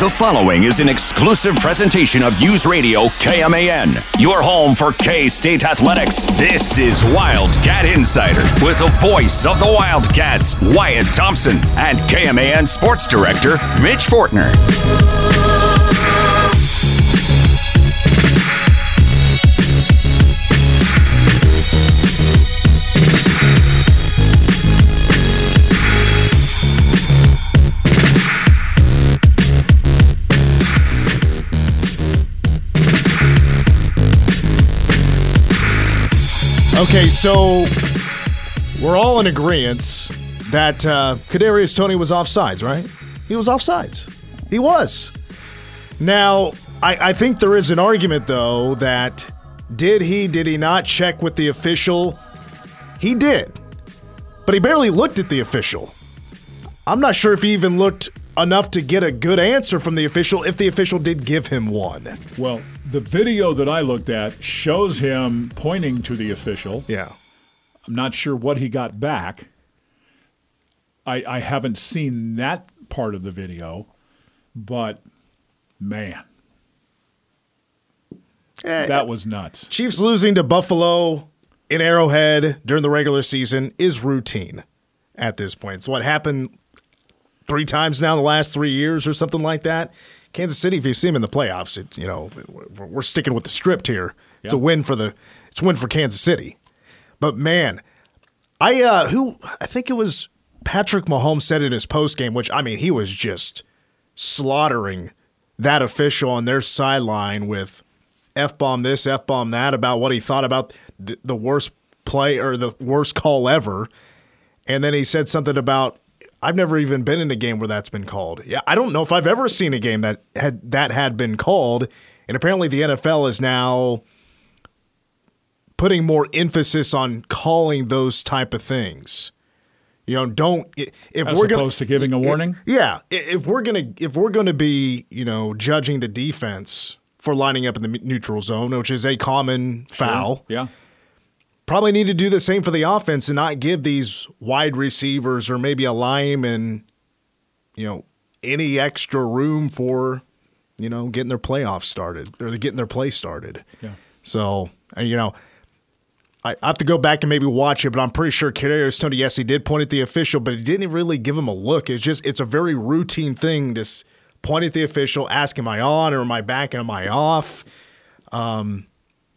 The following is an exclusive presentation of News Radio KMAN, your home for K State athletics. This is Wildcat Insider with the voice of the Wildcats, Wyatt Thompson, and KMAN sports director, Mitch Fortner. Okay, so we're all in agreement that uh, Kadarius Toney was offsides, right? He was offsides. He was. Now, I, I think there is an argument though that did he, did he not check with the official? He did, but he barely looked at the official. I'm not sure if he even looked enough to get a good answer from the official if the official did give him one. Well, the video that I looked at shows him pointing to the official. Yeah. I'm not sure what he got back. I, I haven't seen that part of the video, but man, Eh, that was nuts. Chiefs losing to Buffalo in Arrowhead during the regular season is routine at this point. It's what happened three times now in the last three years or something like that. Kansas City, if you see them in the playoffs, it, you know we're, sticking with the script here. It's a win for the it's a win for Kansas City. But man, I uh who I think it was Patrick Mahomes said in his post game, which I mean he was just slaughtering that official on their sideline with f bomb this, f bomb that about what he thought about the, the worst play or the worst call ever, and then he said something about I've never even been in a game where that's been called. Yeah, I don't know if I've ever seen a game that had that had been called, and apparently the NFL is now putting more emphasis on calling those type of things. You know, don't if As we're gonna opposed to giving a warning? yeah, if we're gonna if we're gonna be you know judging the defense for lining up in the neutral zone, which is a common foul, Yeah. Probably need to do the same for the offense and not give these wide receivers or maybe a lineman, you know, any extra room for you know getting their playoffs started or getting their play started. Yeah. So uh, you know. I I have to go back and maybe watch it, but I'm pretty sure Kadarius Toney, yes, he did point at the official, but he didn't really give him a look. It's just it's a very routine thing to point at the official, ask, "Am I on or am I back and am I off?" Um,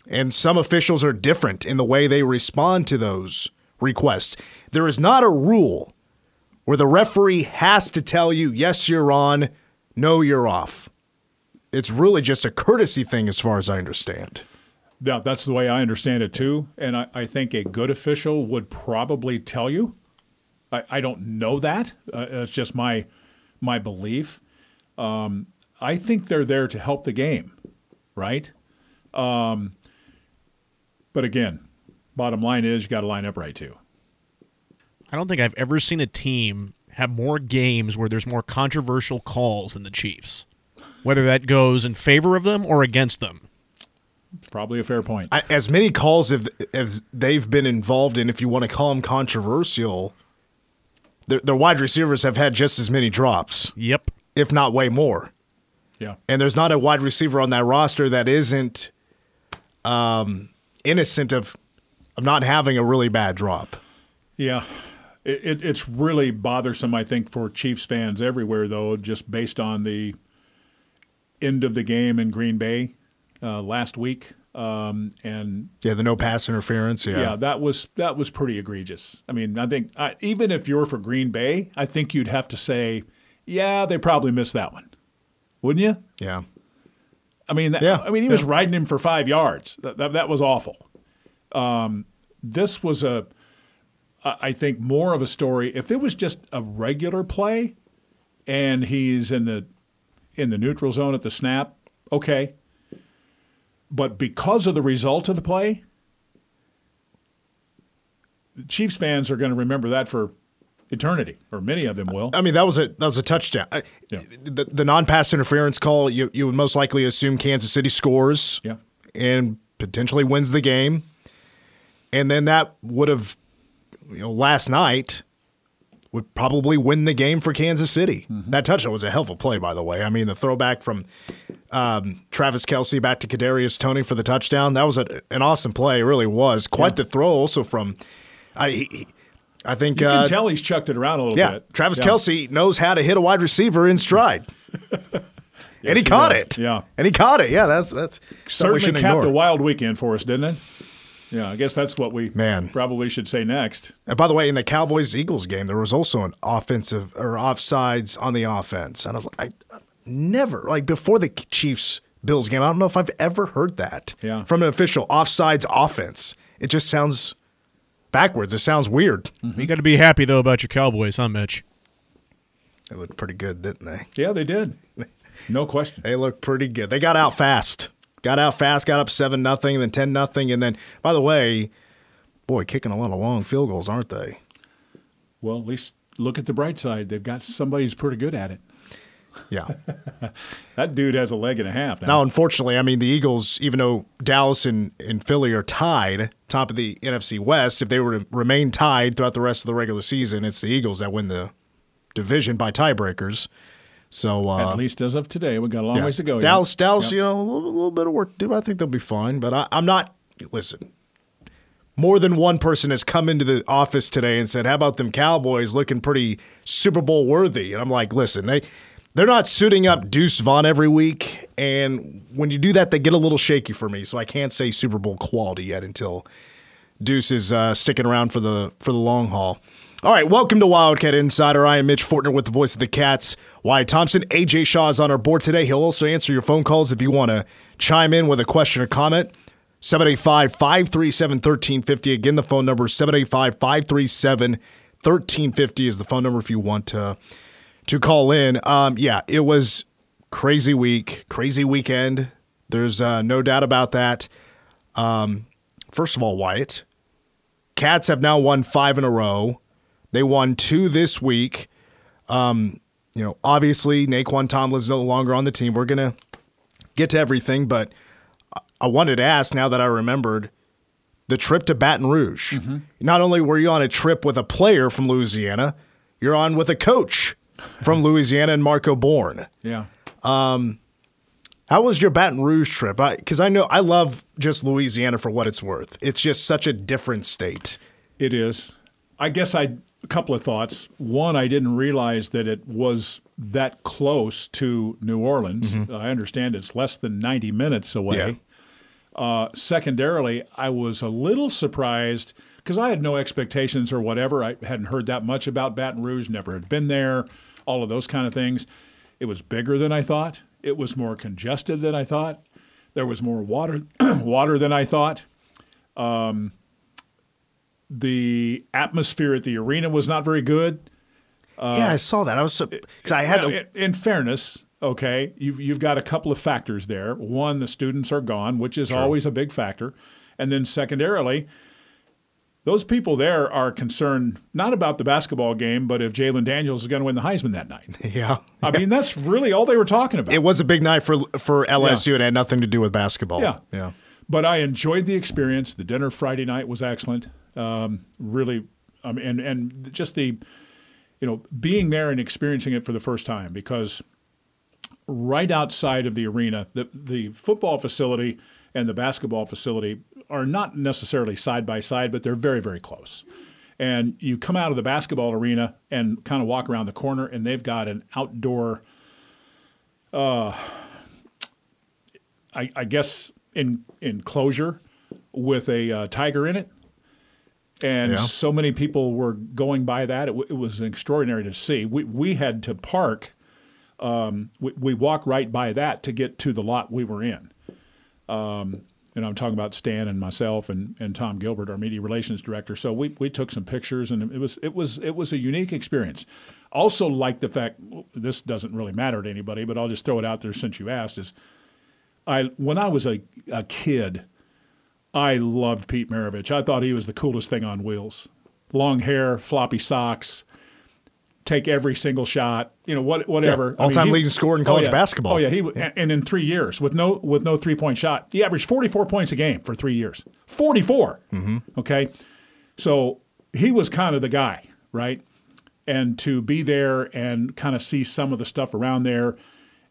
and some officials are different in the way they respond to those requests. There is not a rule where the referee has to tell you, "Yes, you're on," "No, you're off." It's really just a courtesy thing, as far as I understand. Yeah, that's the way I understand it too. And I, I think a good official would probably tell you. I, I don't know that. Uh, it's just my my belief. Um, I think they're there to help the game, right? Um, but again, bottom line is you got to line up right too. I don't think I've ever seen a team have more games where there's more controversial calls than the Chiefs, whether that goes in favor of them or against them. It's probably a fair point. I, as many calls as, as they've been involved in, if you want to call them controversial, their, their wide receivers have had just as many drops, Yep. if not way more. yeah. And there's not a wide receiver on that roster that isn't um, innocent of, of not having a really bad drop. Yeah. It, it, it's really bothersome, I think, for Chiefs fans everywhere, though, just based on the end of the game in Green Bay uh, last week. Um, and Yeah, the no pass interference. Yeah. yeah. that was that was pretty egregious. I mean, I think I, even if you're for Green Bay, I think you'd have to say, yeah, they probably missed that one, wouldn't you? Yeah. I mean, that, Yeah, I mean, he was riding him for five yards. That, that, that was awful. Um, this was a, I I think, more of a story. If it was just a regular play, and he's in the in the neutral zone at the snap, okay. But because of the result of the play, Chiefs fans are going to remember that for eternity, or many of them will. I mean, that was a that was a touchdown. Yeah. The, the non pass interference call, you you would most likely assume Kansas City scores. Yeah. and potentially wins the game. And then that would have, you know, last night would probably win the game for Kansas City. That touchdown was a hell of a play, by the way. I mean, the throwback from um, Travis Kelce back to Kadarius Toney for the touchdown. That was a, an awesome play. It really was quite the throw. Also from, I, he, I think You can uh, tell he's chucked it around a little yeah, bit. Travis Yeah. Kelce knows how to hit a wide receiver in stride. and he he caught does. it. Yeah. And he caught it. Yeah, that's that's certainly capped ignore. a wild weekend for us, didn't it? Yeah, I guess that's what we Man. probably should say next. And by the way, in the Cowboys Eagles game, there was also an offensive or offsides on the offense. And I was like, I never, like before the Chiefs Bills game, I don't know if I've ever heard that Yeah. from an official offsides offense. It just sounds backwards. It sounds weird. You got to be happy though about your Cowboys, huh, Mitch? They looked pretty good, didn't they? Yeah, they did. No question. They looked pretty good. They got out fast. Got out fast, got up 7 nothing, then 10 nothing. And then, by the way, boy, kicking a lot of long field goals, aren't they? Well, at least look at the bright side. They've got somebody who's pretty good at it. Yeah. That dude has a leg and a half now. Now, unfortunately, I mean, the Eagles, even though Dallas and, and Philly are tied, top of the NFC West, if they were to remain tied throughout the rest of the regular season, it's the Eagles that win the division by tiebreakers. So, uh, At least as of today, we've got a long yeah. ways to go. Dallas, Dallas, Yep. you know, a little, little bit of work to do. I think they'll be fine, but I, I'm not. Listen, more than one person has come into the office today and said, "How about them Cowboys looking pretty Super Bowl worthy?" And I'm like, "Listen, they they're not suiting up Deuce Vaughn every week, and when you do that, they get a little shaky for me. So I can't say Super Bowl quality yet until Deuce is uh, sticking around for the for the long haul." All right, welcome to Wildcat Insider. I am Mitch Fortner with the voice of the Cats. Wyatt Thompson, AJ Shaw is on our board today. He'll also answer your phone calls if you want to chime in with a question or comment. 785 537 1350. Again, the phone number is 785 537 1350 is the phone number if you want to, to call in. Um, yeah, it was crazy week, crazy weekend. There's uh, no doubt about that. Um, first of all, Wyatt, Cats have now won five in a row. They won two this week. Um, you know, obviously Nae'Qwan Tomlin's no longer on the team. We're gonna get to everything, but I- I wanted to ask now that I remembered the trip to Baton Rouge. Not only were you on a trip with a player from Louisiana, you're on with a coach from Louisiana and Marco Bourne. Yeah. How was your Baton Rouge trip? Because I, know I love just Louisiana for what it's worth. It's just such a different state. It is. I guess I a couple of thoughts. One, I didn't realize that it was that close to New Orleans. I understand it's less than 90 minutes away. Uh, secondarily, I was a little surprised because I had no expectations or whatever. I hadn't heard that much about Baton Rouge, never had been there, all of those kind of things. It was bigger than I thought. It was more congested than I thought. There was more water, water than I thought. Um, the atmosphere at the arena was not very good. Uh, yeah, I saw that. I was because I had Now, to. in, in fairness, okay, you've you've got a couple of factors there. One, the students are gone, which is always a big factor, and then secondarily, those people there are concerned not about the basketball game, but if Jalen Daniels is going to win the Heisman that night. Yeah, I mean, that's really all they were talking about. it was a big night for for LSU. and It had nothing to do with basketball. Yeah. yeah. But I enjoyed the experience. The dinner Friday night was excellent. Um, really, um, and and just the, you know, being there and experiencing it for the first time because right outside of the arena, the the football facility and the basketball facility are not necessarily side by side, but they're very very close. And you come out of the basketball arena and kind of walk around the corner, and they've got an outdoor I, I guess in enclosure with a uh, tiger in it, and Yeah. so many people were going by that. It, w- it was extraordinary to see. We we had to park. Um, we, we walked right by that to get to the lot we were in. Um, and I'm talking about Stan and myself and, and Tom Gilbert, our media relations director. So we, we took some pictures, and it was it was it was a unique experience. Also, like the fact this doesn't really matter to anybody, but I'll just throw it out there since you asked. Is I when I was a, a kid, I loved Pete Maravich. I thought he was the coolest thing on wheels. Long hair, floppy socks, take every single shot. You know what, whatever. Yeah, all-time leading scorer in college yeah. basketball. Oh yeah, he and, and in three years with no with no three point shot, he averaged forty four points a game for three years. Forty Mm-hmm. Okay, so he was kind of the guy, right? and to be there and kind of see some of the stuff around there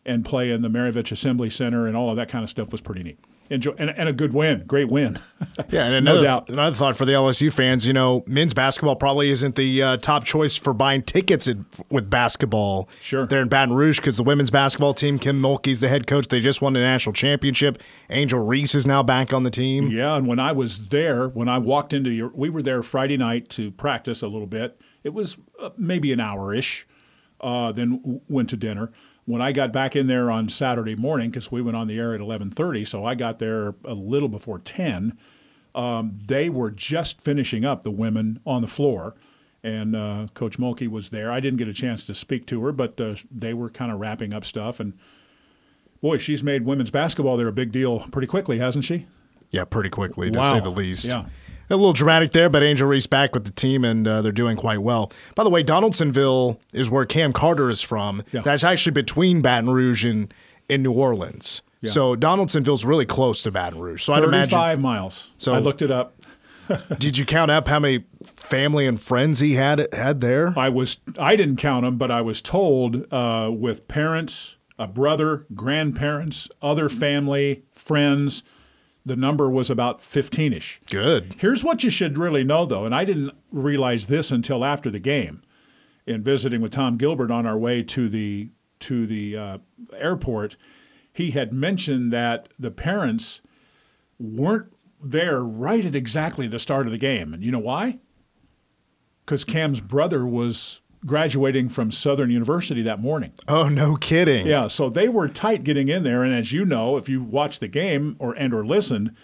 and play in the Maravich Assembly Center and all of that kind of stuff was pretty neat. Enjoy and, and a good win, great win. Yeah, and another, no doubt. another thought for the LSU fans, you know, men's basketball probably isn't the uh, top choice for buying tickets in, with basketball. Sure. They're in Baton Rouge because the women's basketball team, Kim Mulkey's the head coach. They just won the national championship. Angel Reese is now back on the team. Yeah, and when I was there, when I walked into your, we were there Friday night to practice a little bit. It was uh, maybe an hour ish. Uh, then w- went to dinner. When I got back in there on Saturday morning, because we went on the air at 11:30, so I got there a little before 10. Um, they were just finishing up the women on the floor, and uh, Coach Mulkey was there. I didn't get a chance to speak to her, but uh, they were kind of wrapping up stuff. And boy, she's made women's basketball there a big deal pretty quickly, hasn't she? Yeah, pretty quickly, to Wow. say the least. Yeah. A little dramatic there, but Angel Reese back with the team, and uh, they're doing quite well. By the way, Donaldsonville is where Cam Carter is from. Yeah. That's actually between Baton Rouge and in New Orleans. Yeah. So Donaldsonville's really close to Baton Rouge. So I'd imagine. 35 miles. So- I looked it up. Did you count up how many family and friends he had had there? I was I didn't count them, but I was told uh, with parents, a brother, grandparents, other family, friends, the number was about 15ish. Good. Here's what you should really know, though, and I didn't realize this until after the game, in visiting with Tom Gilbert on our way to the to the uh, airport. He had mentioned that the parents weren't there right at exactly the start of the game, and you know why? Because Cam's brother was graduating from Southern University that morning. Oh, no kidding. Yeah, so they were tight getting in there, and as you know, if you watch the game or and or listen,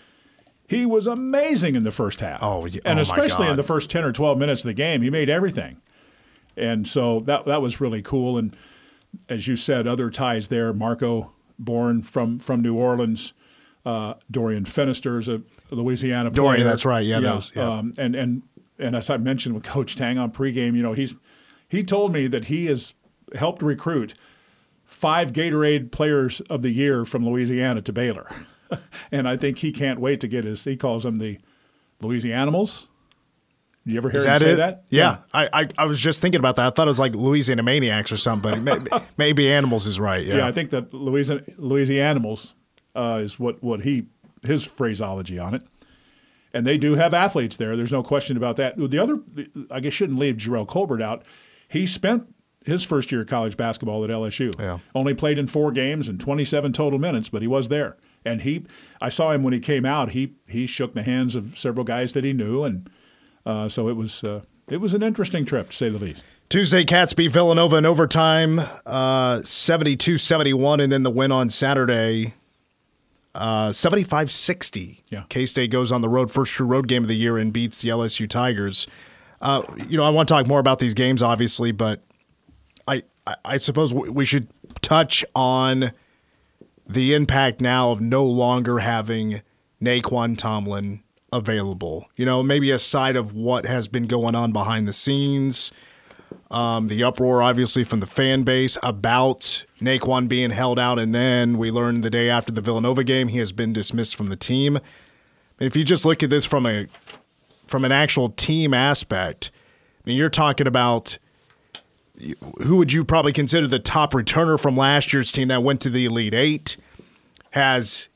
he was amazing in the first half. Oh, yeah. and Oh, especially in the first ten or twelve minutes of the game, he made everything, and so that that was really cool. And as you said, other ties there. Marco Bourne from from New Orleans. Uh, Dorian is a Louisiana player. Dorian, that's right. Yeah, that was- yeah. Um, and and and as I mentioned with Coach Tang on pregame, you know, he's he told me that he has helped recruit five Gatorade Players of the Year from Louisiana to Baylor, and I think he can't wait to get his. He calls them the Louisiana Louisianimals. You ever hear Is him that say it? that? Yeah. I, I I was just thinking about that. I thought it was like Louisiana Maniacs or something. But may- maybe Animals is right. Yeah. Yeah, I think that Louisiana Louisianimals uh, is what what he his phraseology on it. And they do have athletes there. There's no question about that. The other, I guess, shouldn't leave Jerrell Colbert out. He spent his first year of college basketball at LSU. Yeah. Only played in four games and 27 total minutes, but he was there. And he, I saw him when he came out. He he shook the hands of several guys that he knew, and uh, so it was uh, it was an interesting trip to say the least. Tuesday, Cats beat Villanova in overtime, uh, 72-71, and then the win on Saturday, uh, 75-60. Yeah. K-State goes on the road, first true road game of the year, and beats the LSU Tigers. Uh, you know, I want to talk more about these games, obviously, but I, I, suppose we we should touch on the impact now of no longer having Nae'Qwan Tomlin available. You know, maybe a side of what has been going on behind the scenes, um, the uproar, obviously, from the fan base about Nae'Qwan being held out. And then we learned the day after the Villanova game, he has been dismissed from the team. If you just look at this from a from an actual team aspect, I mean, you're talking about who would you probably consider the top returner from last year's team that went to the Elite Eight, has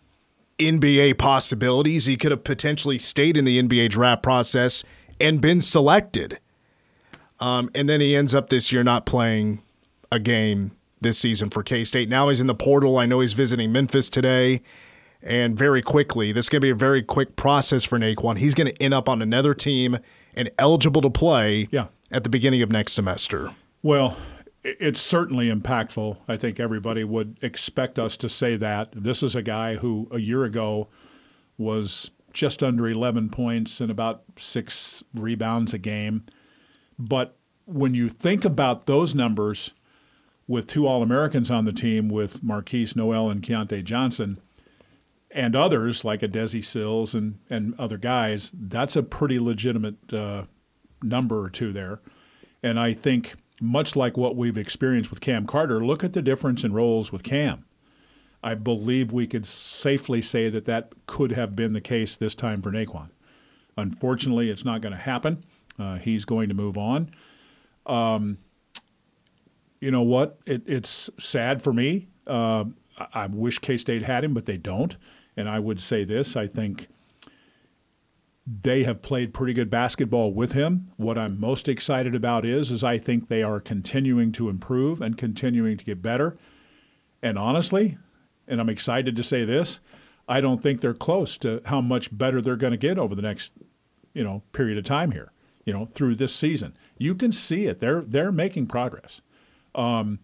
NBA possibilities. He could have potentially stayed in the NBA draft process and been selected. Um, and then he ends up this year not playing a game this season for K State. Now he's in the portal. I know he's visiting Memphis today. And very quickly, this is going to be a very quick process for Nae'Qwan. He's going to end up on another team and eligible to play Yeah. at the beginning of next semester. Well, it's certainly impactful. I think everybody would expect us to say that. This is a guy who a year ago was just under 11 points and about six rebounds a game. But when you think about those numbers with two All Americans on the team, with Markquis Nowell and Keyontae Johnson, and others like a Desi Sills and, and other guys, that's a pretty legitimate uh, number or two there. And I think, much like what we've experienced with Cam Carter, look at the difference in roles with Cam. I believe we could safely say that that could have been the case this time for Nae'Qwan. Unfortunately, it's not going to happen. Uh, he's going to move on. Um, you know what? It, it's sad for me. Uh, I, wish K State had him, but they don't. And I would say this: I think they have played pretty good basketball with him. What I'm most excited about is, is I think they are continuing to improve and continuing to get better. And honestly, and I'm excited to say this, I don't think they're close to how much better they're going to get over the next, you know, period of time here. You know, through this season, you can see it. They're they're making progress. Um,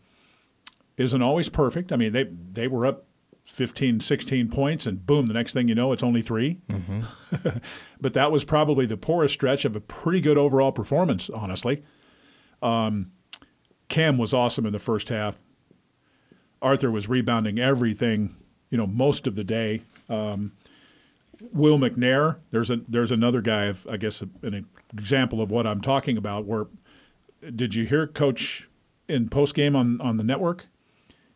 isn't always perfect. I mean, they they were up 15, 16 points, and boom, the next thing you know, it's only 3 mm-hmm. but that was probably the poorest stretch of a pretty good overall performance, honestly. Um, Cam was awesome in the first half. Arthur was rebounding everything, you know, most of the day. Um, Will McNair, there's a there's another guy, of, I guess, an example of what I'm talking about. Where did you hear Coach in post game on on the network?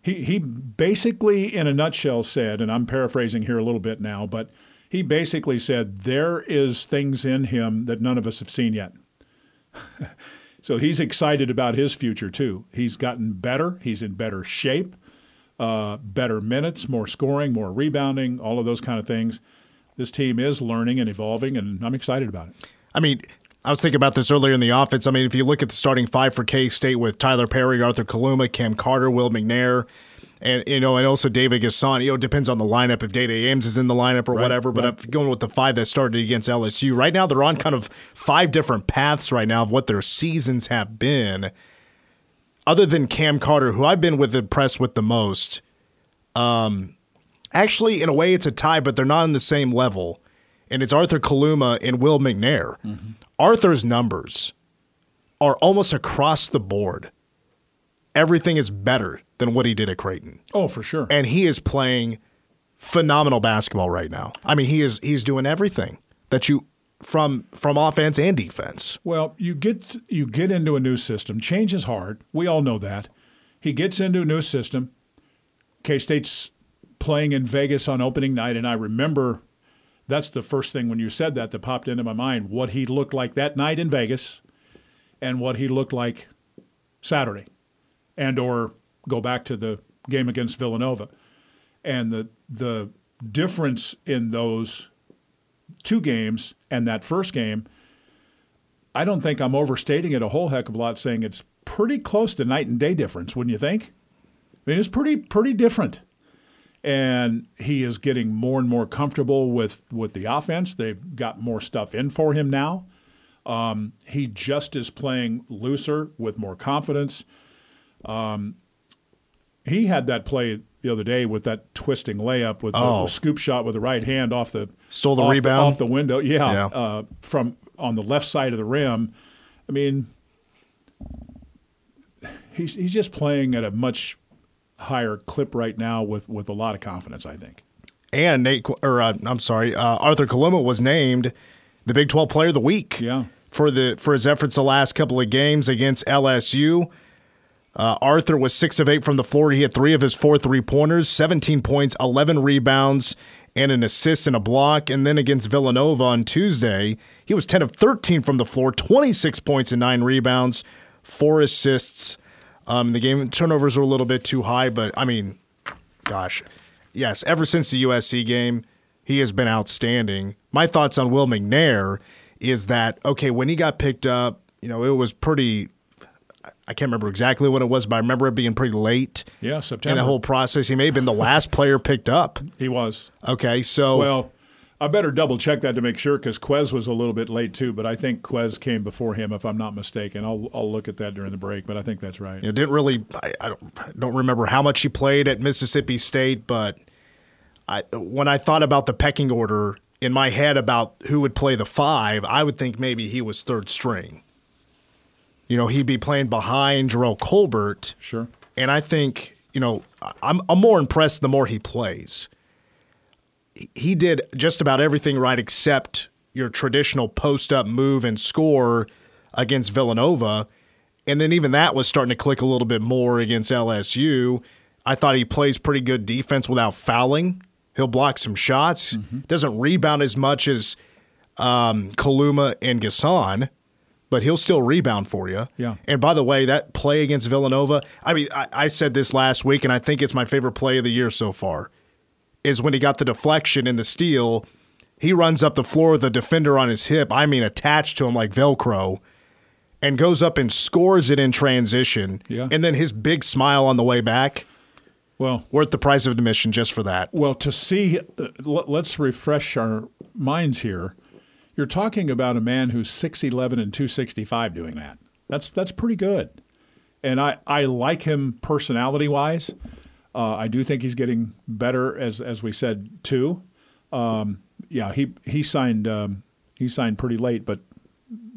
He he basically, in a nutshell, said, and I'm paraphrasing here a little bit now, but he basically said there is things in him that none of us have seen yet. so he's excited about his future too. He's gotten better. He's in better shape uh, better minutes, more scoring, more rebounding, all of those kind of things. This team is learning and evolving, and I'm excited about it. I mean, I was thinking about this earlier in the offense. I mean, if you look at the starting five for K State with Tylor Perry, Arthur Kaluma, Cam Carter, Will McNair, and you know, and also David N'Guessan. You know, it depends on the lineup if Dai Dai Ames is in the lineup or right, whatever. But right. I'm going with the five that started against LSU. Right now, they're on kind of five different paths right now of what their seasons have been other than Cam Carter, who I've been with impressed with the most, um, actually, in a way, it's a tie, but they're not on the same level. And it's Arthur Kaluma and Will McNair. Mm-hmm. Arthur's numbers are almost across the board. Everything is better than what he did at Creighton. Oh, for sure. And he is playing phenomenal basketball right now. I mean, he is he's doing everything that you from from offense and defense. Well, you get you get into a new system. Change is hard. We all know that. He gets into a new system. K State's playing in Vegas on opening night, and I remember that's the first thing when you said that that popped into my mind what he looked like that night in Vegas and what he looked like Saturday and or go back to the game against Villanova. And the the difference in those two games and that first game, I don't think I'm overstating it a whole heck of a lot saying it's pretty close to night and day difference, wouldn't you think? I mean, it's pretty pretty different. And he is getting more and more comfortable with, with the offense. They've got more stuff in for him now. Um, he just is playing looser with more confidence. Um, he had that play the other day with that twisting layup with oh. the scoop shot with the right hand off the stole the off rebound the, off the window. Yeah, yeah. Uh, from on the left side of the rim. I mean, he's he's just playing at a much higher clip right now with with a lot of confidence. I think. And Nate, or uh, I'm sorry, uh, Arthur Kaluma was named the Big 12 Player of the Week. Yeah. For the for his efforts the last couple of games against LSU. Uh, Arthur was six of eight from the floor. He had three of his four three pointers, 17 points, 11 rebounds, and an assist and a block. And then against Villanova on Tuesday, he was 10 of 13 from the floor, 26 points and nine rebounds, four assists. Um, the game turnovers were a little bit too high, but I mean, gosh, yes, ever since the USC game, he has been outstanding. My thoughts on Will McNair is that, okay, when he got picked up, you know, it was pretty I can't remember exactly when it was, but I remember it being pretty late. Yeah, September. In the whole process, he may have been the last player picked up. He was. Okay, so well, I better double check that to make sure because Ques was a little bit late too, but I think Ques came before him, if I'm not mistaken. I'll I'll look at that during the break, but I think that's right. You know, didn't really. I, I don't, don't remember how much he played at Mississippi State, but I when I thought about the pecking order in my head about who would play the five, I would think maybe he was third string you know, he'd be playing behind Jerrell Colbert. Sure. And I think, you know, I'm, I'm more impressed the more he plays. He did just about everything right except your traditional post up move and score against Villanova. And then even that was starting to click a little bit more against LSU. I thought he plays pretty good defense without fouling. He'll block some shots. Mm-hmm. Doesn't rebound as much as um, Kaluma and N'Guessan but he'll still rebound for you. Yeah. And by the way, that play against Villanova, I mean, I, I said this last week, and I think it's my favorite play of the year so far, is when he got the deflection in the steal. He runs up the floor with a defender on his hip, I mean, attached to him like Velcro, and goes up and scores it in transition. Yeah. And then his big smile on the way back, Well, worth the price of admission just for that. Well, to see, uh, let- let's refresh our minds here. You're talking about a man who's 6'11 and 265 doing that. That's that's pretty good. And I, I like him personality wise. Uh, I do think he's getting better, as as we said too. Um, yeah, he he signed um, he signed pretty late, but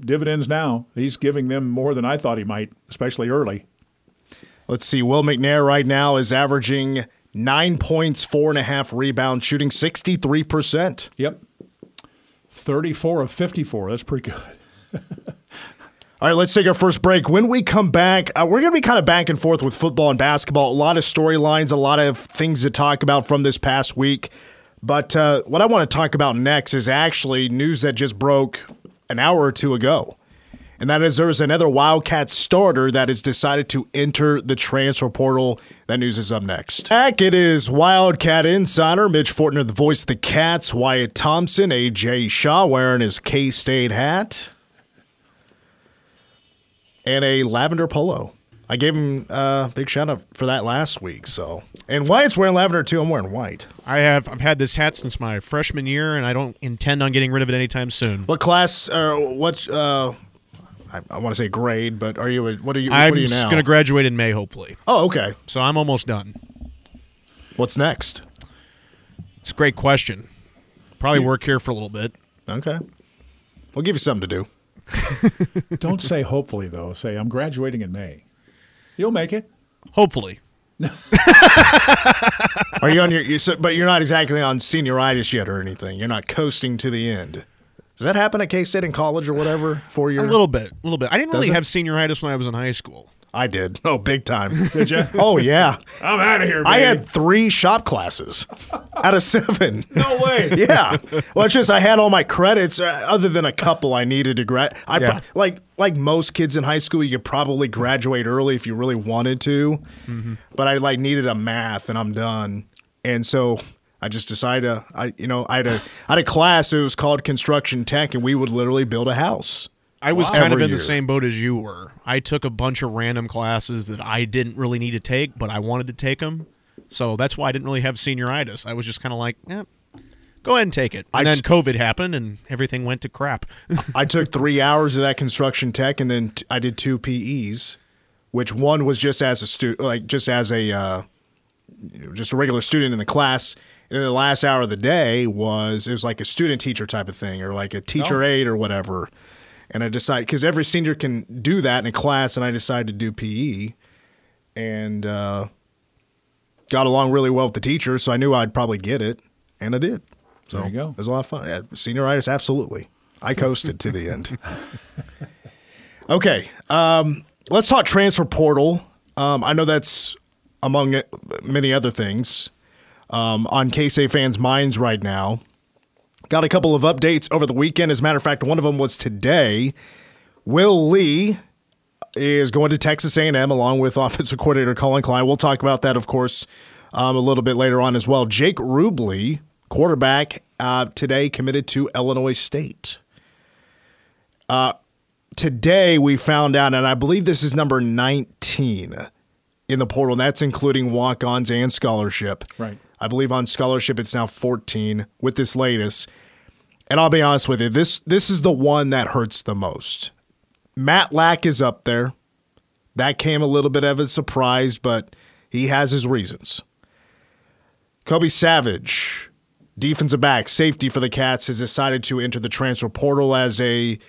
dividends now. He's giving them more than I thought he might, especially early. Let's see. Will McNair right now is averaging nine points, four and a half rebounds, shooting 63%. Yep, 34 of 54. That's pretty good. All right, let's take our first break. When we come back, uh, we're going to be kind of back and forth with football and basketball. A lot of storylines, a lot of things to talk about from this past week. But uh, what I want to talk about next is actually news that just broke an hour or two ago. And that is there's another Wildcat starter that has decided to enter the transfer portal. That news is up next. Back, it is Wildcat Insider. Mitch Fortner, the voice of the Cats. Wyatt Thompson, AJ Shaw wearing his K State hat and a lavender polo. I gave him a big shout out for that last week. So, and Wyatt's wearing lavender too. I'm wearing white. I have I've had this hat since my freshman year, and I don't intend on getting rid of it anytime soon. What class? Uh, what? Uh, I, I want to say grade, but are you? A, what are you? I'm what are you now? going to graduate in May, hopefully. oh, okay. So I'm almost done. What's next? It's a great question. Probably work here for a little bit. Okay, we'll give you something to do. Don't say hopefully though. Say I'm graduating in May. You'll make it. Hopefully. Are you on your? You, so, but you're not exactly on senioritis yet or anything. You're not coasting to the end. Does that happen at K State in college or whatever? Four A little bit. A little bit. I didn't Does really it? have senioritis when I was in high school. I did. Oh, big time. Did you? oh yeah. I'm out of here. I had three shop classes out of seven. no way. yeah. Well, it's just I had all my credits, uh, other than a couple I needed to grad. I pro- Yeah. like like most kids in high school, you could probably graduate early if you really wanted to. Mm-hmm. But I like needed a math, and I'm done. And so I just decided, to, I you know, I had a I had a class. It was called construction tech, and we would literally build a house. I was Wow. kind of in year. the same boat as you were. I took a bunch of random classes that I didn't really need to take, but I wanted to take them. So that's why I didn't really have senioritis. I was just kind of like, eh, go ahead and take it. And I then t- COVID happened and everything went to crap. I took three hours of that construction tech, and then t- I did two PEs, which one was just as a student, like just as a uh, just a regular student in the class. And then the last hour of the day was it was like a student teacher type of thing, or like a teacher Oh. aide or whatever. And I decided because every senior can do that in a class, and I decided to do PE, and uh, got along really well with the teacher, so I knew I'd probably get it, and I did. So There you go. It was a lot of fun. Yeah, senioritis, absolutely. I coasted to the end. Okay, um, let's talk transfer portal. Um, I know that's among many other things um, on KSA fans' minds right now. Got a couple of updates over the weekend. As a matter of fact, one of them was today. Will Lee is going to Texas A&M along with offensive coordinator Collin Klein. We'll talk about that, of course, um, a little bit later on as well. Jake Rubley, quarterback, uh, today committed to Illinois State. Uh, today we found out, and I believe this is number 19 in the portal, and that's including walk-ons and scholarship. Right. I believe on scholarship it's now 14 with this latest. And I'll be honest with you, this this is the one that hurts the most. Matt Lack is up there. That came a little bit of a surprise, but he has his reasons. Kobe Savage, defensive back, safety for the Cats, has decided to enter the transfer portal as a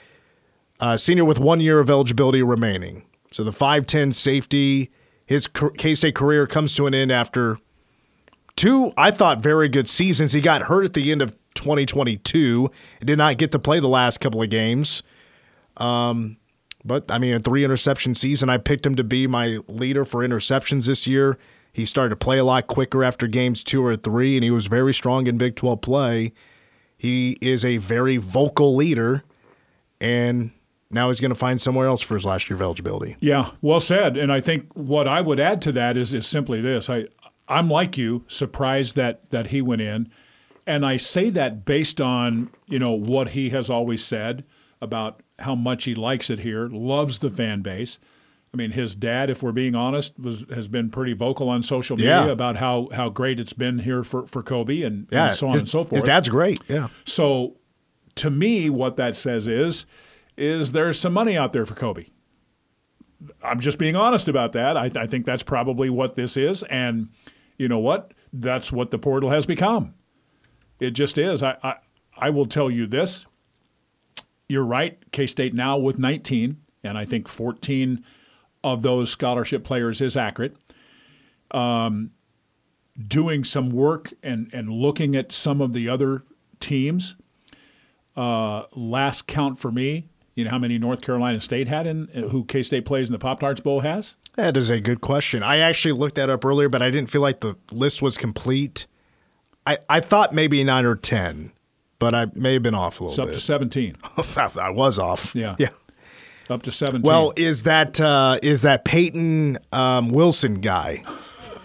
uh, senior with one year of eligibility remaining. So the 5'10 safety, his K State career comes to an end after two, I thought, very good seasons. He got hurt at the end of 2022, did not get to play the last couple of games. Um, but I mean, a three interception season, I picked him to be my leader for interceptions this year. He started to play a lot quicker after games two or three, and he was very strong in Big 12 play. He is a very vocal leader, and now he's going to find somewhere else for his last year of eligibility. Yeah, well said. And I think what I would add to that is is simply this: I I'm like you, surprised that that he went in, and I say that based on you know what he has always said about how much he likes it here, loves the fan base. I mean, his dad, if we're being honest, was, has been pretty vocal on social media Yeah. about how, how great it's been here for, for Kobe and, Yeah, and so on his, and so forth. His dad's great. Yeah. So, to me, what that says is, is there's some money out there for Kobe. I'm just being honest about that. I, I think that's probably what this is, and you know what? That's what the portal has become. It just is. I I, I will tell you this. You're right. K State now with 19, and I think 14 of those scholarship players is accurate. Um, doing some work and and looking at some of the other teams. Uh, last count for me, you know how many North Carolina State had in who K State plays in the Pop Tarts Bowl has. That is a good question. I actually looked that up earlier, but I didn't feel like the list was complete. I, I thought maybe nine or 10, but I may have been off a little It's up to 17. I was off. Yeah. Yeah. Up to 17. Well, is that uh, is that Peyton um, Wilson guy?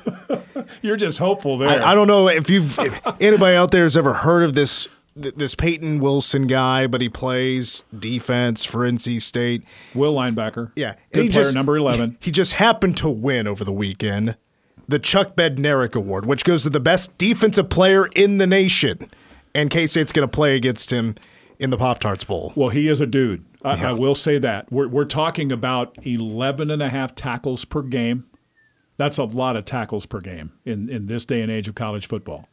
you're just hopeful there. I, I don't know if you've if anybody out there has ever heard of this th- this Peyton Wilson guy, but he plays defense for NC State. Will linebacker. Yeah, Good player, just- number 11. He just happened to win over the weekend the Chuck Bednarik Award, which goes to the best defensive player in the nation. And K State's going to play against him in the Pop Tarts Bowl. Well, he is a dude. I, I will say that. We're, we're talking about 11 and a half tackles per game. That's a lot of tackles per game in, in this day and age of college football.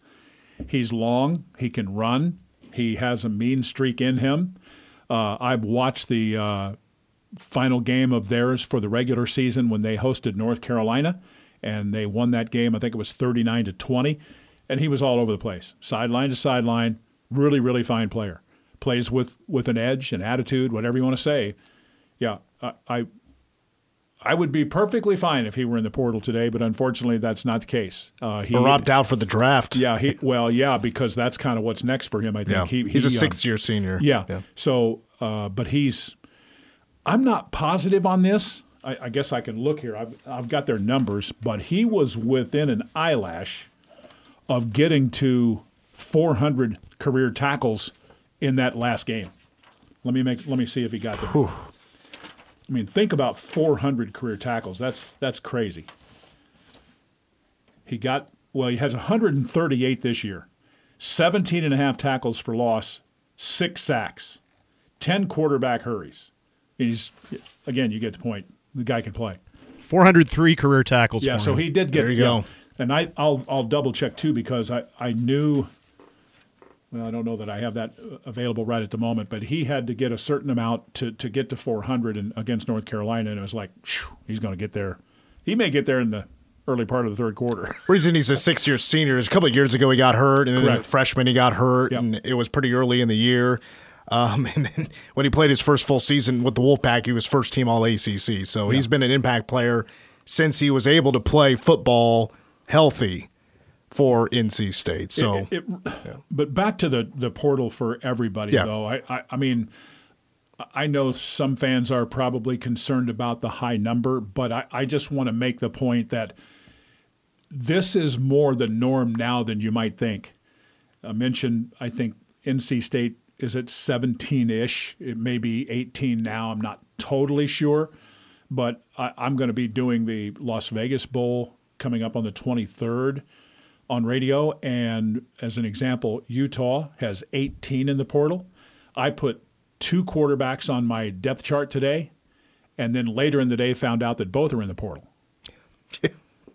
He's long. He can run. He has a mean streak in him. Uh, I've watched the uh, final game of theirs for the regular season when they hosted North Carolina, and they won that game. I think it was 39 to 20, and he was all over the place, sideline to sideline. Really, really fine player. Plays with with an edge, an attitude, whatever you want to say. Yeah, I, I I would be perfectly fine if he were in the portal today, but unfortunately, that's not the case. Uh, he Or opt out for the draft. Yeah, he well, yeah, because that's kind of what's next for him. I think Yeah. he, he's a he, um, sixth year senior. yeah. So, uh, but he's. I'm not positive on this. I, I guess I can look here. I've, I've got their numbers, but he was within an eyelash of getting to 400 career tackles in that last game. Let me make. Let me see if he got there. I mean, think about 400 career tackles. That's that's crazy. He got well. He has 138 this year. 17 and a half tackles for loss, six sacks, 10 quarterback hurries. He's again, you get the point. The guy can play. 403 career tackles. Yeah, so him. he did get There you yeah. go. And I I'll I'll double check too because I I knew well, I don't know that I have that uh, available right at the moment, but he had to get a certain amount to, to get to 400 and against North Carolina, and it was like, phew, he's going to get there. He may get there in the early part of the third quarter. reason he's a six year senior is a couple of years ago he got hurt, and then as a freshman he got hurt, Yep. and it was pretty early in the year. Um, and then when he played his first full season with the Wolfpack, he was first team All ACC. So he's been an impact player since he was able to play football healthy for NC State. So It- it- But back to the, the portal for everybody, Yeah. though. I, I, I mean, I know some fans are probably concerned about the high number, but I, I just want to make the point that this is more the norm now than you might think. I mentioned, I think NC State is at 17 ish. It may be 18 now. I'm not totally sure. But I, I'm going to be doing the Las Vegas Bowl coming up on the 23rd on radio. And as an example, Utah has 18 in the portal. I put two quarterbacks on my depth chart today, and then later in the day found out that both are in the portal.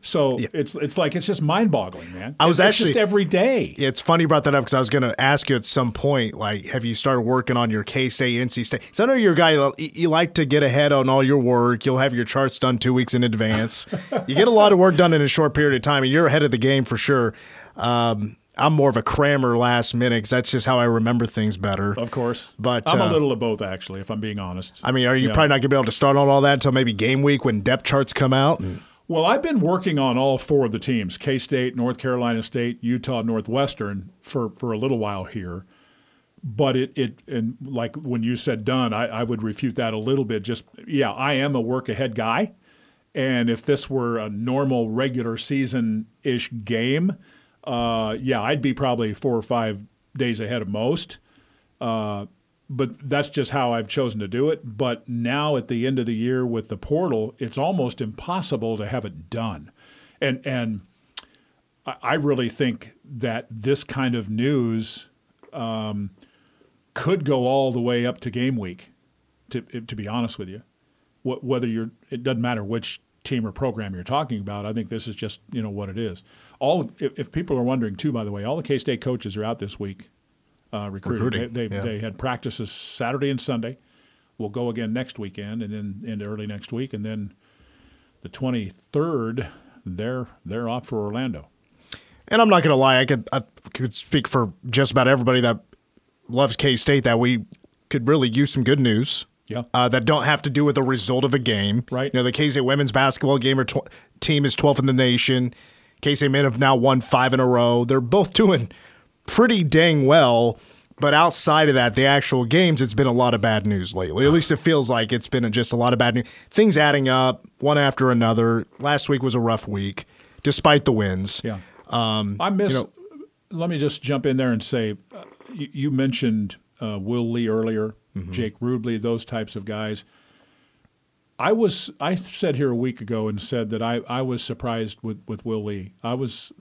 So it's it's like it's just mind boggling, man. I was It's actually- just every day. It's funny you brought that up because I was going to ask you at some point, like, have you started working on your K State, NC State? So I know you're a guy you- like to get ahead on all your work. You'll have your charts done two weeks in advance. you get a lot of work done in a short period of time, and you're ahead of the game for sure. Um, I'm more of a crammer last minute because that's just how I remember things better. Of course, But, I'm uh, a little of both, actually, if I'm being honest. I mean, are you Yeah. probably not going to be able to start on all that until maybe game week when depth charts come out? Well, I've been working on all four of the teams: K State, North Carolina State, Utah, Northwestern for for a little while here. but it, it and like when you said done, I, I would refute that a little bit. Just yeah, I am a work ahead guy, and if this were a normal regular season ish game, uh, yeah, I'd be probably four or five days ahead of most. Uh, but that's just how I've chosen to do it. But now at the end of the year with the portal, it's almost impossible to have it done. And and I really think that this kind of news um, could go all the way up to game week. To to be honest with you, whether you're it doesn't matter which team or program you're talking about. I think this is just you know what it is. All if, if people are wondering too, by the way, all the K State coaches are out this week uh, recruiting. recruiting. They, they, yeah. they, had practices Saturday and Sunday. We'll go again next weekend and then into early next week. And then the 23rd, they're, they're off for Orlando. And I'm not going to lie, I could, I could speak for just about everybody that loves K State that we could really use some good news. Yeah. Uh, that don't have to do with the result of a game. Right. You know, the K State women's basketball game or tw- team is 12th in the nation. K State men have now won five in a row. They're both doing pretty dang well. But outside of that, the actual games, it's been a lot of bad news lately. At least it feels like it's been just a lot of bad news. Things adding up one after another. Last week was a rough week, despite the wins. Yeah. Um, I miss. You know, let me just jump in there and say, uh, you, you, mentioned uh, Will Lee earlier, mm-hmm. Jake Rubley, those types of guys. I was I said here a week ago and said that I, I was surprised with, with Will Lee. I was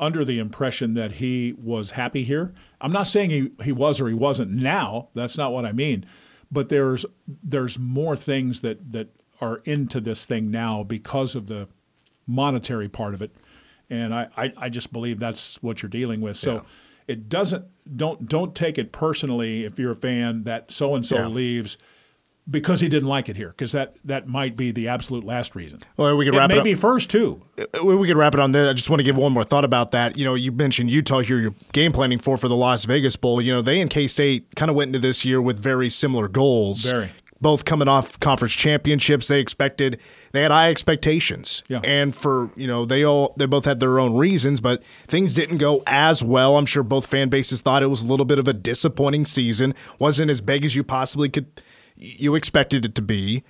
under the impression that he was happy here. I'm not saying he, he was or he wasn't now. That's not what I mean. But there's there's more things that, that are into this thing now because of the monetary part of it. And I, I, I just believe that's what you're dealing with. So yeah. it doesn't don't don't take it personally if you're a fan that so and so leaves because he didn't like it here, because that, that might be the absolute last reason. Well, we could wrap it, it may first too. Uh, we could wrap it on there. I just want to give one more thought about that. You know, you mentioned Utah here, you're game planning for for the Las Vegas Bowl. You know, they and K State kind of went into this year with very similar goals. Very. Both coming off conference championships, they expected they had high expectations, yeah. and for you know they all they both had their own reasons, but things didn't go as well. I'm sure both fan bases thought it was a little bit of a disappointing season, wasn't as big as you possibly could you expected it to be.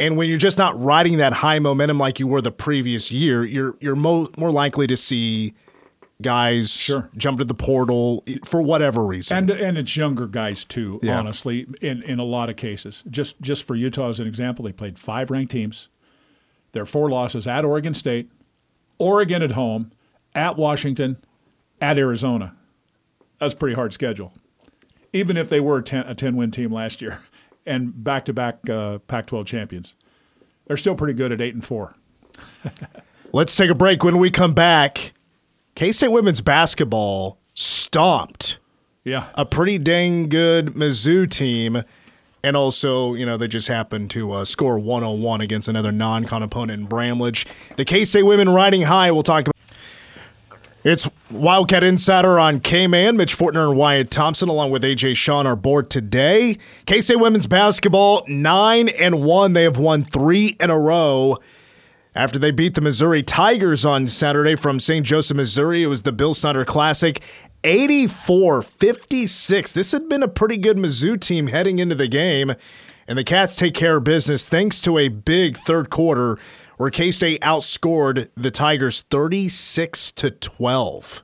And when you're just not riding that high momentum like you were the previous year, you're you're mo- more likely to see guys sure. jump to the portal for whatever reason. And and it's younger guys too, yeah. honestly, in, in a lot of cases. Just just for Utah as an example, they played five ranked teams. Their four losses at Oregon State, Oregon at home, at Washington, at Arizona. That's a pretty hard schedule. Even if they were a 10, a 10 win team last year. and back to back Pac-12 champions. They're still pretty good at eight and four. Let's take a break. When we come back, K State women's basketball stomped. Yeah, a pretty dang good Mizzou team. And also, you know, they just happened to uh, score 101 against another non con opponent in Bramlage. The K State women riding high. We'll talk about. It's Wildcat Insider on K-Man. Mitch Fortner and Wyatt Thompson, along with AJ Shaw, are board today. K-State women's basketball nine and one. They have won three in a row after they beat the Missouri Tigers on Saturday from St. Joseph, Missouri. It was the Bill Snyder Classic. 84 56. This had been a pretty good Mizzou team heading into the game, and the Cats take care of business thanks to a big third quarter where K State outscored the Tigers 36 to 12.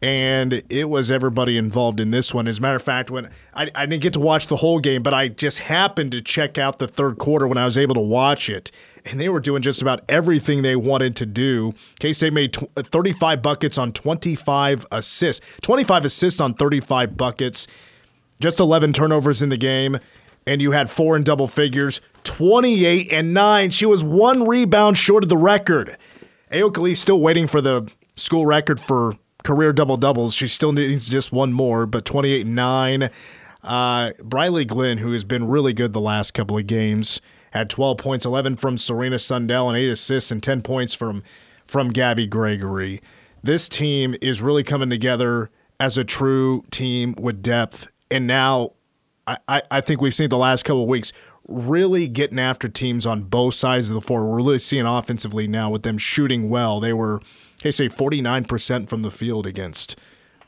And it was everybody involved in this one. As a matter of fact, when I, I didn't get to watch the whole game, but I just happened to check out the third quarter when I was able to watch it. And they were doing just about everything they wanted to do. K State made uh, 35 buckets on 25 assists, 25 assists on 35 buckets, just 11 turnovers in the game and you had four in double figures, 28 and 9. She was one rebound short of the record. Ayoka still waiting for the school record for career double doubles. She still needs just one more, but 28 and 9. Uh, Briley Glenn, who has been really good the last couple of games, had 12 points, 11 from Serena Sundell, and 8 assists, and 10 points from, from Gabby Gregory. This team is really coming together as a true team with depth. And now I, I think we've seen the last couple of weeks really getting after teams on both sides of the floor. We're really seeing offensively now with them shooting well. They were, they say, 49% from the field against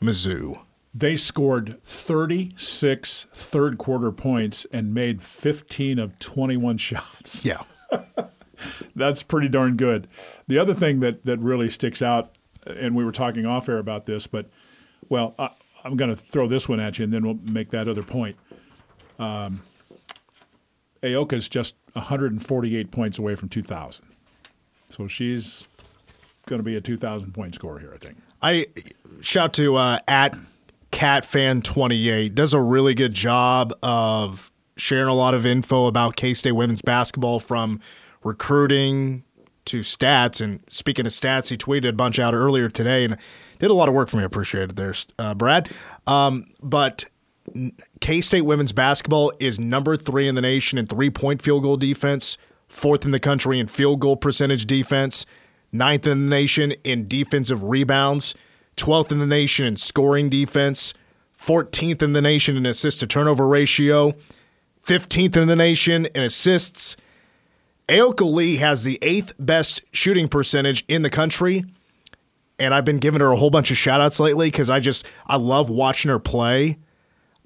Mizzou. They scored 36 third quarter points and made 15 of 21 shots. Yeah. That's pretty darn good. The other thing that, that really sticks out, and we were talking off air about this, but well, I, I'm going to throw this one at you and then we'll make that other point. Um, Ayoka's just 148 points away from 2,000. So she's going to be a 2,000 point scorer here, I think. I shout to uh, at catfan28 does a really good job of sharing a lot of info about K-State women's basketball from recruiting to stats. And speaking of stats, he tweeted a bunch out earlier today and did a lot of work for me. Appreciate it there, uh, Brad. Um, but K State women's basketball is number three in the nation in three point field goal defense, fourth in the country in field goal percentage defense, ninth in the nation in defensive rebounds, 12th in the nation in scoring defense, 14th in the nation in assist to turnover ratio, 15th in the nation in assists. Ayoka Lee has the eighth best shooting percentage in the country. And I've been giving her a whole bunch of shout outs lately because I just, I love watching her play.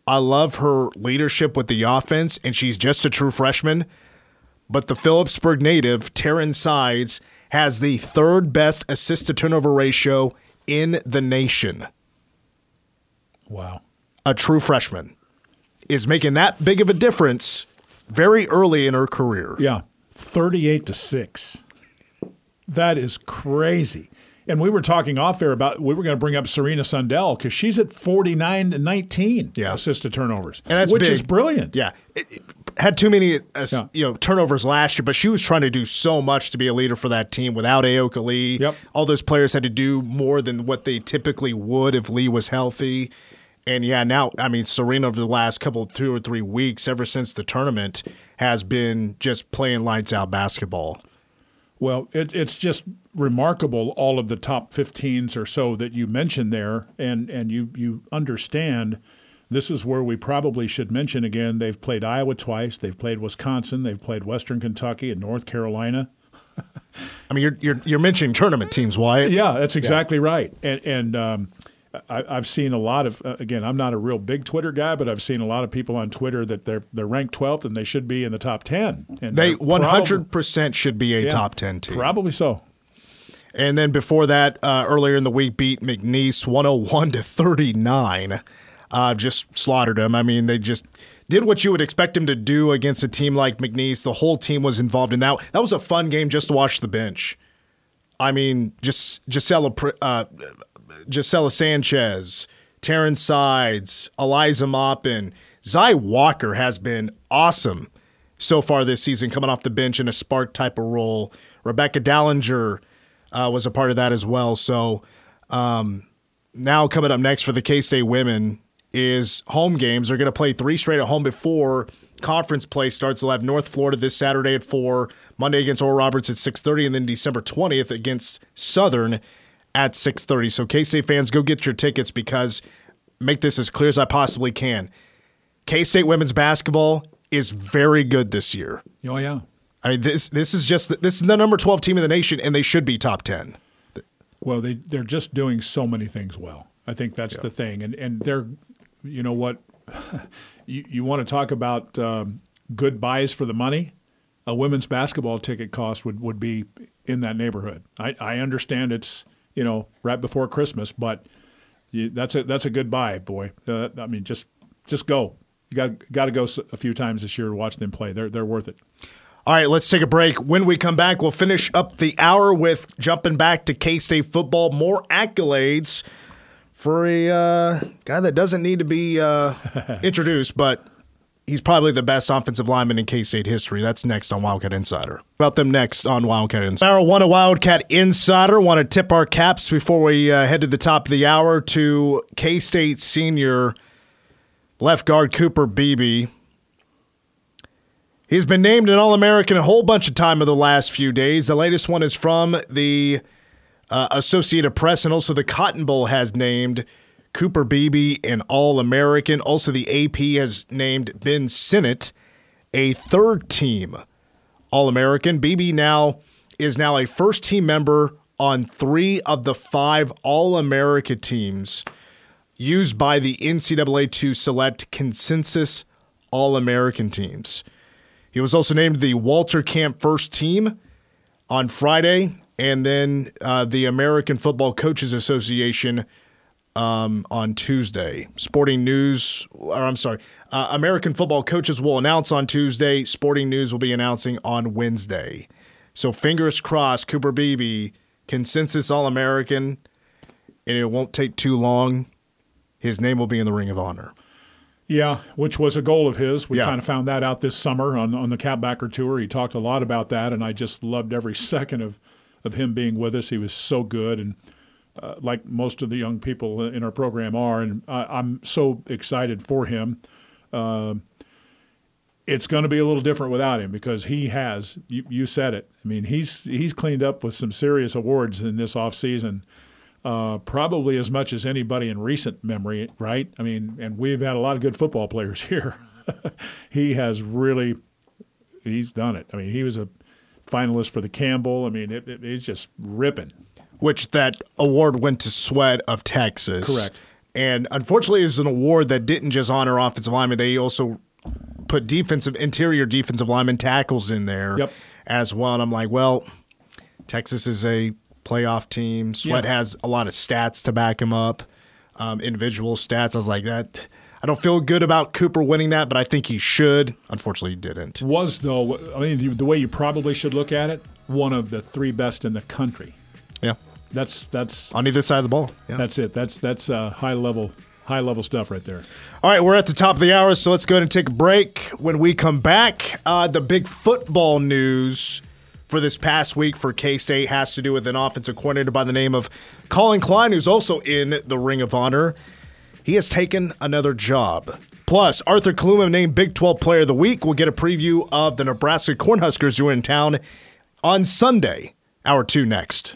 I love her leadership with the offense, and she's just a true freshman. But the Phillipsburg native, Taryn Sides, has the third best assist to turnover ratio in the nation. Wow. A true freshman is making that big of a difference very early in her career. Yeah. 38 to 6. That is crazy. And we were talking off air about we were going to bring up Serena Sundell because she's at 49 to 19 Yeah. assisted turnovers, And that's which big. is brilliant. Yeah. It, it had too many uh, Yeah. you know turnovers last year, but she was trying to do so much to be a leader for that team without Ayoka Lee. Yep. All those players had to do more than what they typically would if Lee was healthy. And yeah, now I mean Serena over the last couple two or three weeks, ever since the tournament, has been just playing lights out basketball. Well, it, it's just remarkable all of the top 15s or so that you mentioned there, and and you you understand. This is where we probably should mention again. They've played Iowa twice. They've played Wisconsin. They've played Western Kentucky and North Carolina. I mean, you're you're, you're mentioning tournament teams, Wyatt. Yeah, that's exactly right. And and um, I, I've seen a lot of uh, again. I'm not a real big Twitter guy, but I've seen a lot of people on Twitter that they're they're ranked 12th and they should be in the top 10. And They 100 percent should be a probably- top 10 team. Probably so. And then before that, uh, earlier in the week, beat McNeese 101 to 39. Uh, just slaughtered them. I mean, they just did what you would expect him to do against a team like McNeese. The whole team was involved in that. That was a fun game just to watch the bench. I mean, just Gisela, Pr- uh, Gisela Sanchez, Taryn Sides, Eliza Maupin, Zai Walker has been awesome so far this season, coming off the bench in a spark type of role. Rebecca Dallinger uh, was a part of that as well. So um, now coming up next for the K State women is home games. They're going to play three straight at home before conference play starts. They'll have North Florida this Saturday at four, Monday against Oral Roberts at six thirty, and then December twentieth against Southern at six thirty. So K State fans, go get your tickets because make this as clear as I possibly can. K State women's basketball is very good this year. Oh yeah. I mean, this this is just this is the number twelve team in the nation, and they should be top ten. Well, they they're just doing so many things well. I think that's the thing, and and they're, you know what, you you want to talk about um, good buys for the money. A women's basketball ticket cost would, would be in that neighborhood. I, I understand it's you know right before Christmas, but you, that's a that's a good buy, boy. Uh, I mean, just just go. You got got to go a few times this year to watch them play. They're they're worth it. All right, let's take a break. When we come back, we'll finish up the hour with jumping back to K State football. More accolades for a uh, guy that doesn't need to be uh, introduced, but he's probably the best offensive lineman in K State history. That's next on Wildcat Insider. About them next on Wildcat Insider. Of Wildcat Insider. Want to tip our caps before we uh, head to the top of the hour to K State senior left guard Cooper Beebe. He's been named an All American a whole bunch of time in the last few days. The latest one is from the uh, Associated Press, and also the Cotton Bowl has named Cooper Beebe an All American. Also, the AP has named Ben Sinnott a third team All American. Beebe now is now a first team member on three of the five All America teams used by the NCAA to select consensus All American teams. He was also named the Walter Camp first team on Friday, and then uh, the American Football Coaches Association um, on Tuesday. Sporting News, or I'm sorry, uh, American Football Coaches will announce on Tuesday. Sporting News will be announcing on Wednesday. So fingers crossed, Cooper Beebe, consensus All American, and it won't take too long. His name will be in the Ring of Honor. Yeah, which was a goal of his. We Yeah. kind of found that out this summer on, on the Catbacker Tour. He talked a lot about that, and I just loved every second of, of him being with us. He was so good, and uh, like most of the young people in our program are, and I, I'm so excited for him. Uh, it's going to be a little different without him because he has. You, you said it. I mean, he's he's cleaned up with some serious awards in this off season uh, probably as much as anybody in recent memory, right? I mean, and we've had a lot of good football players here. he has really, he's done it. I mean, he was a finalist for the Campbell. I mean, it, it, it's just ripping. Which that award went to Sweat of Texas. Correct. And unfortunately, it was an award that didn't just honor offensive linemen; they also put defensive, interior defensive lineman tackles in there Yep. as well. And I'm like, well, Texas is a playoff team. Sweat Yeah. has a lot of stats to back him up, um, individual stats. I was like, that. I don't feel good about Cooper winning that, but I think he should. Unfortunately, he didn't. Was, though, I mean, the- the way you probably should look at it, one of the three best in the country. Yeah, That's, that's, on either side of the ball. Yeah. that's it. That's, that's uh, high level, high level stuff right there. All right, we're at the top of the hour, so let's go ahead and take a break. When we come back, uh, the big football news for this past week for K State has to do with an offensive coordinator by the name of Collin Klein, who's also in the Ring of Honor. He has taken another job. Plus, Arthur Kaluma named Big 12 Player of the Week. We'll get a preview of the Nebraska Cornhuskers who are in town on Sunday. Hour two next.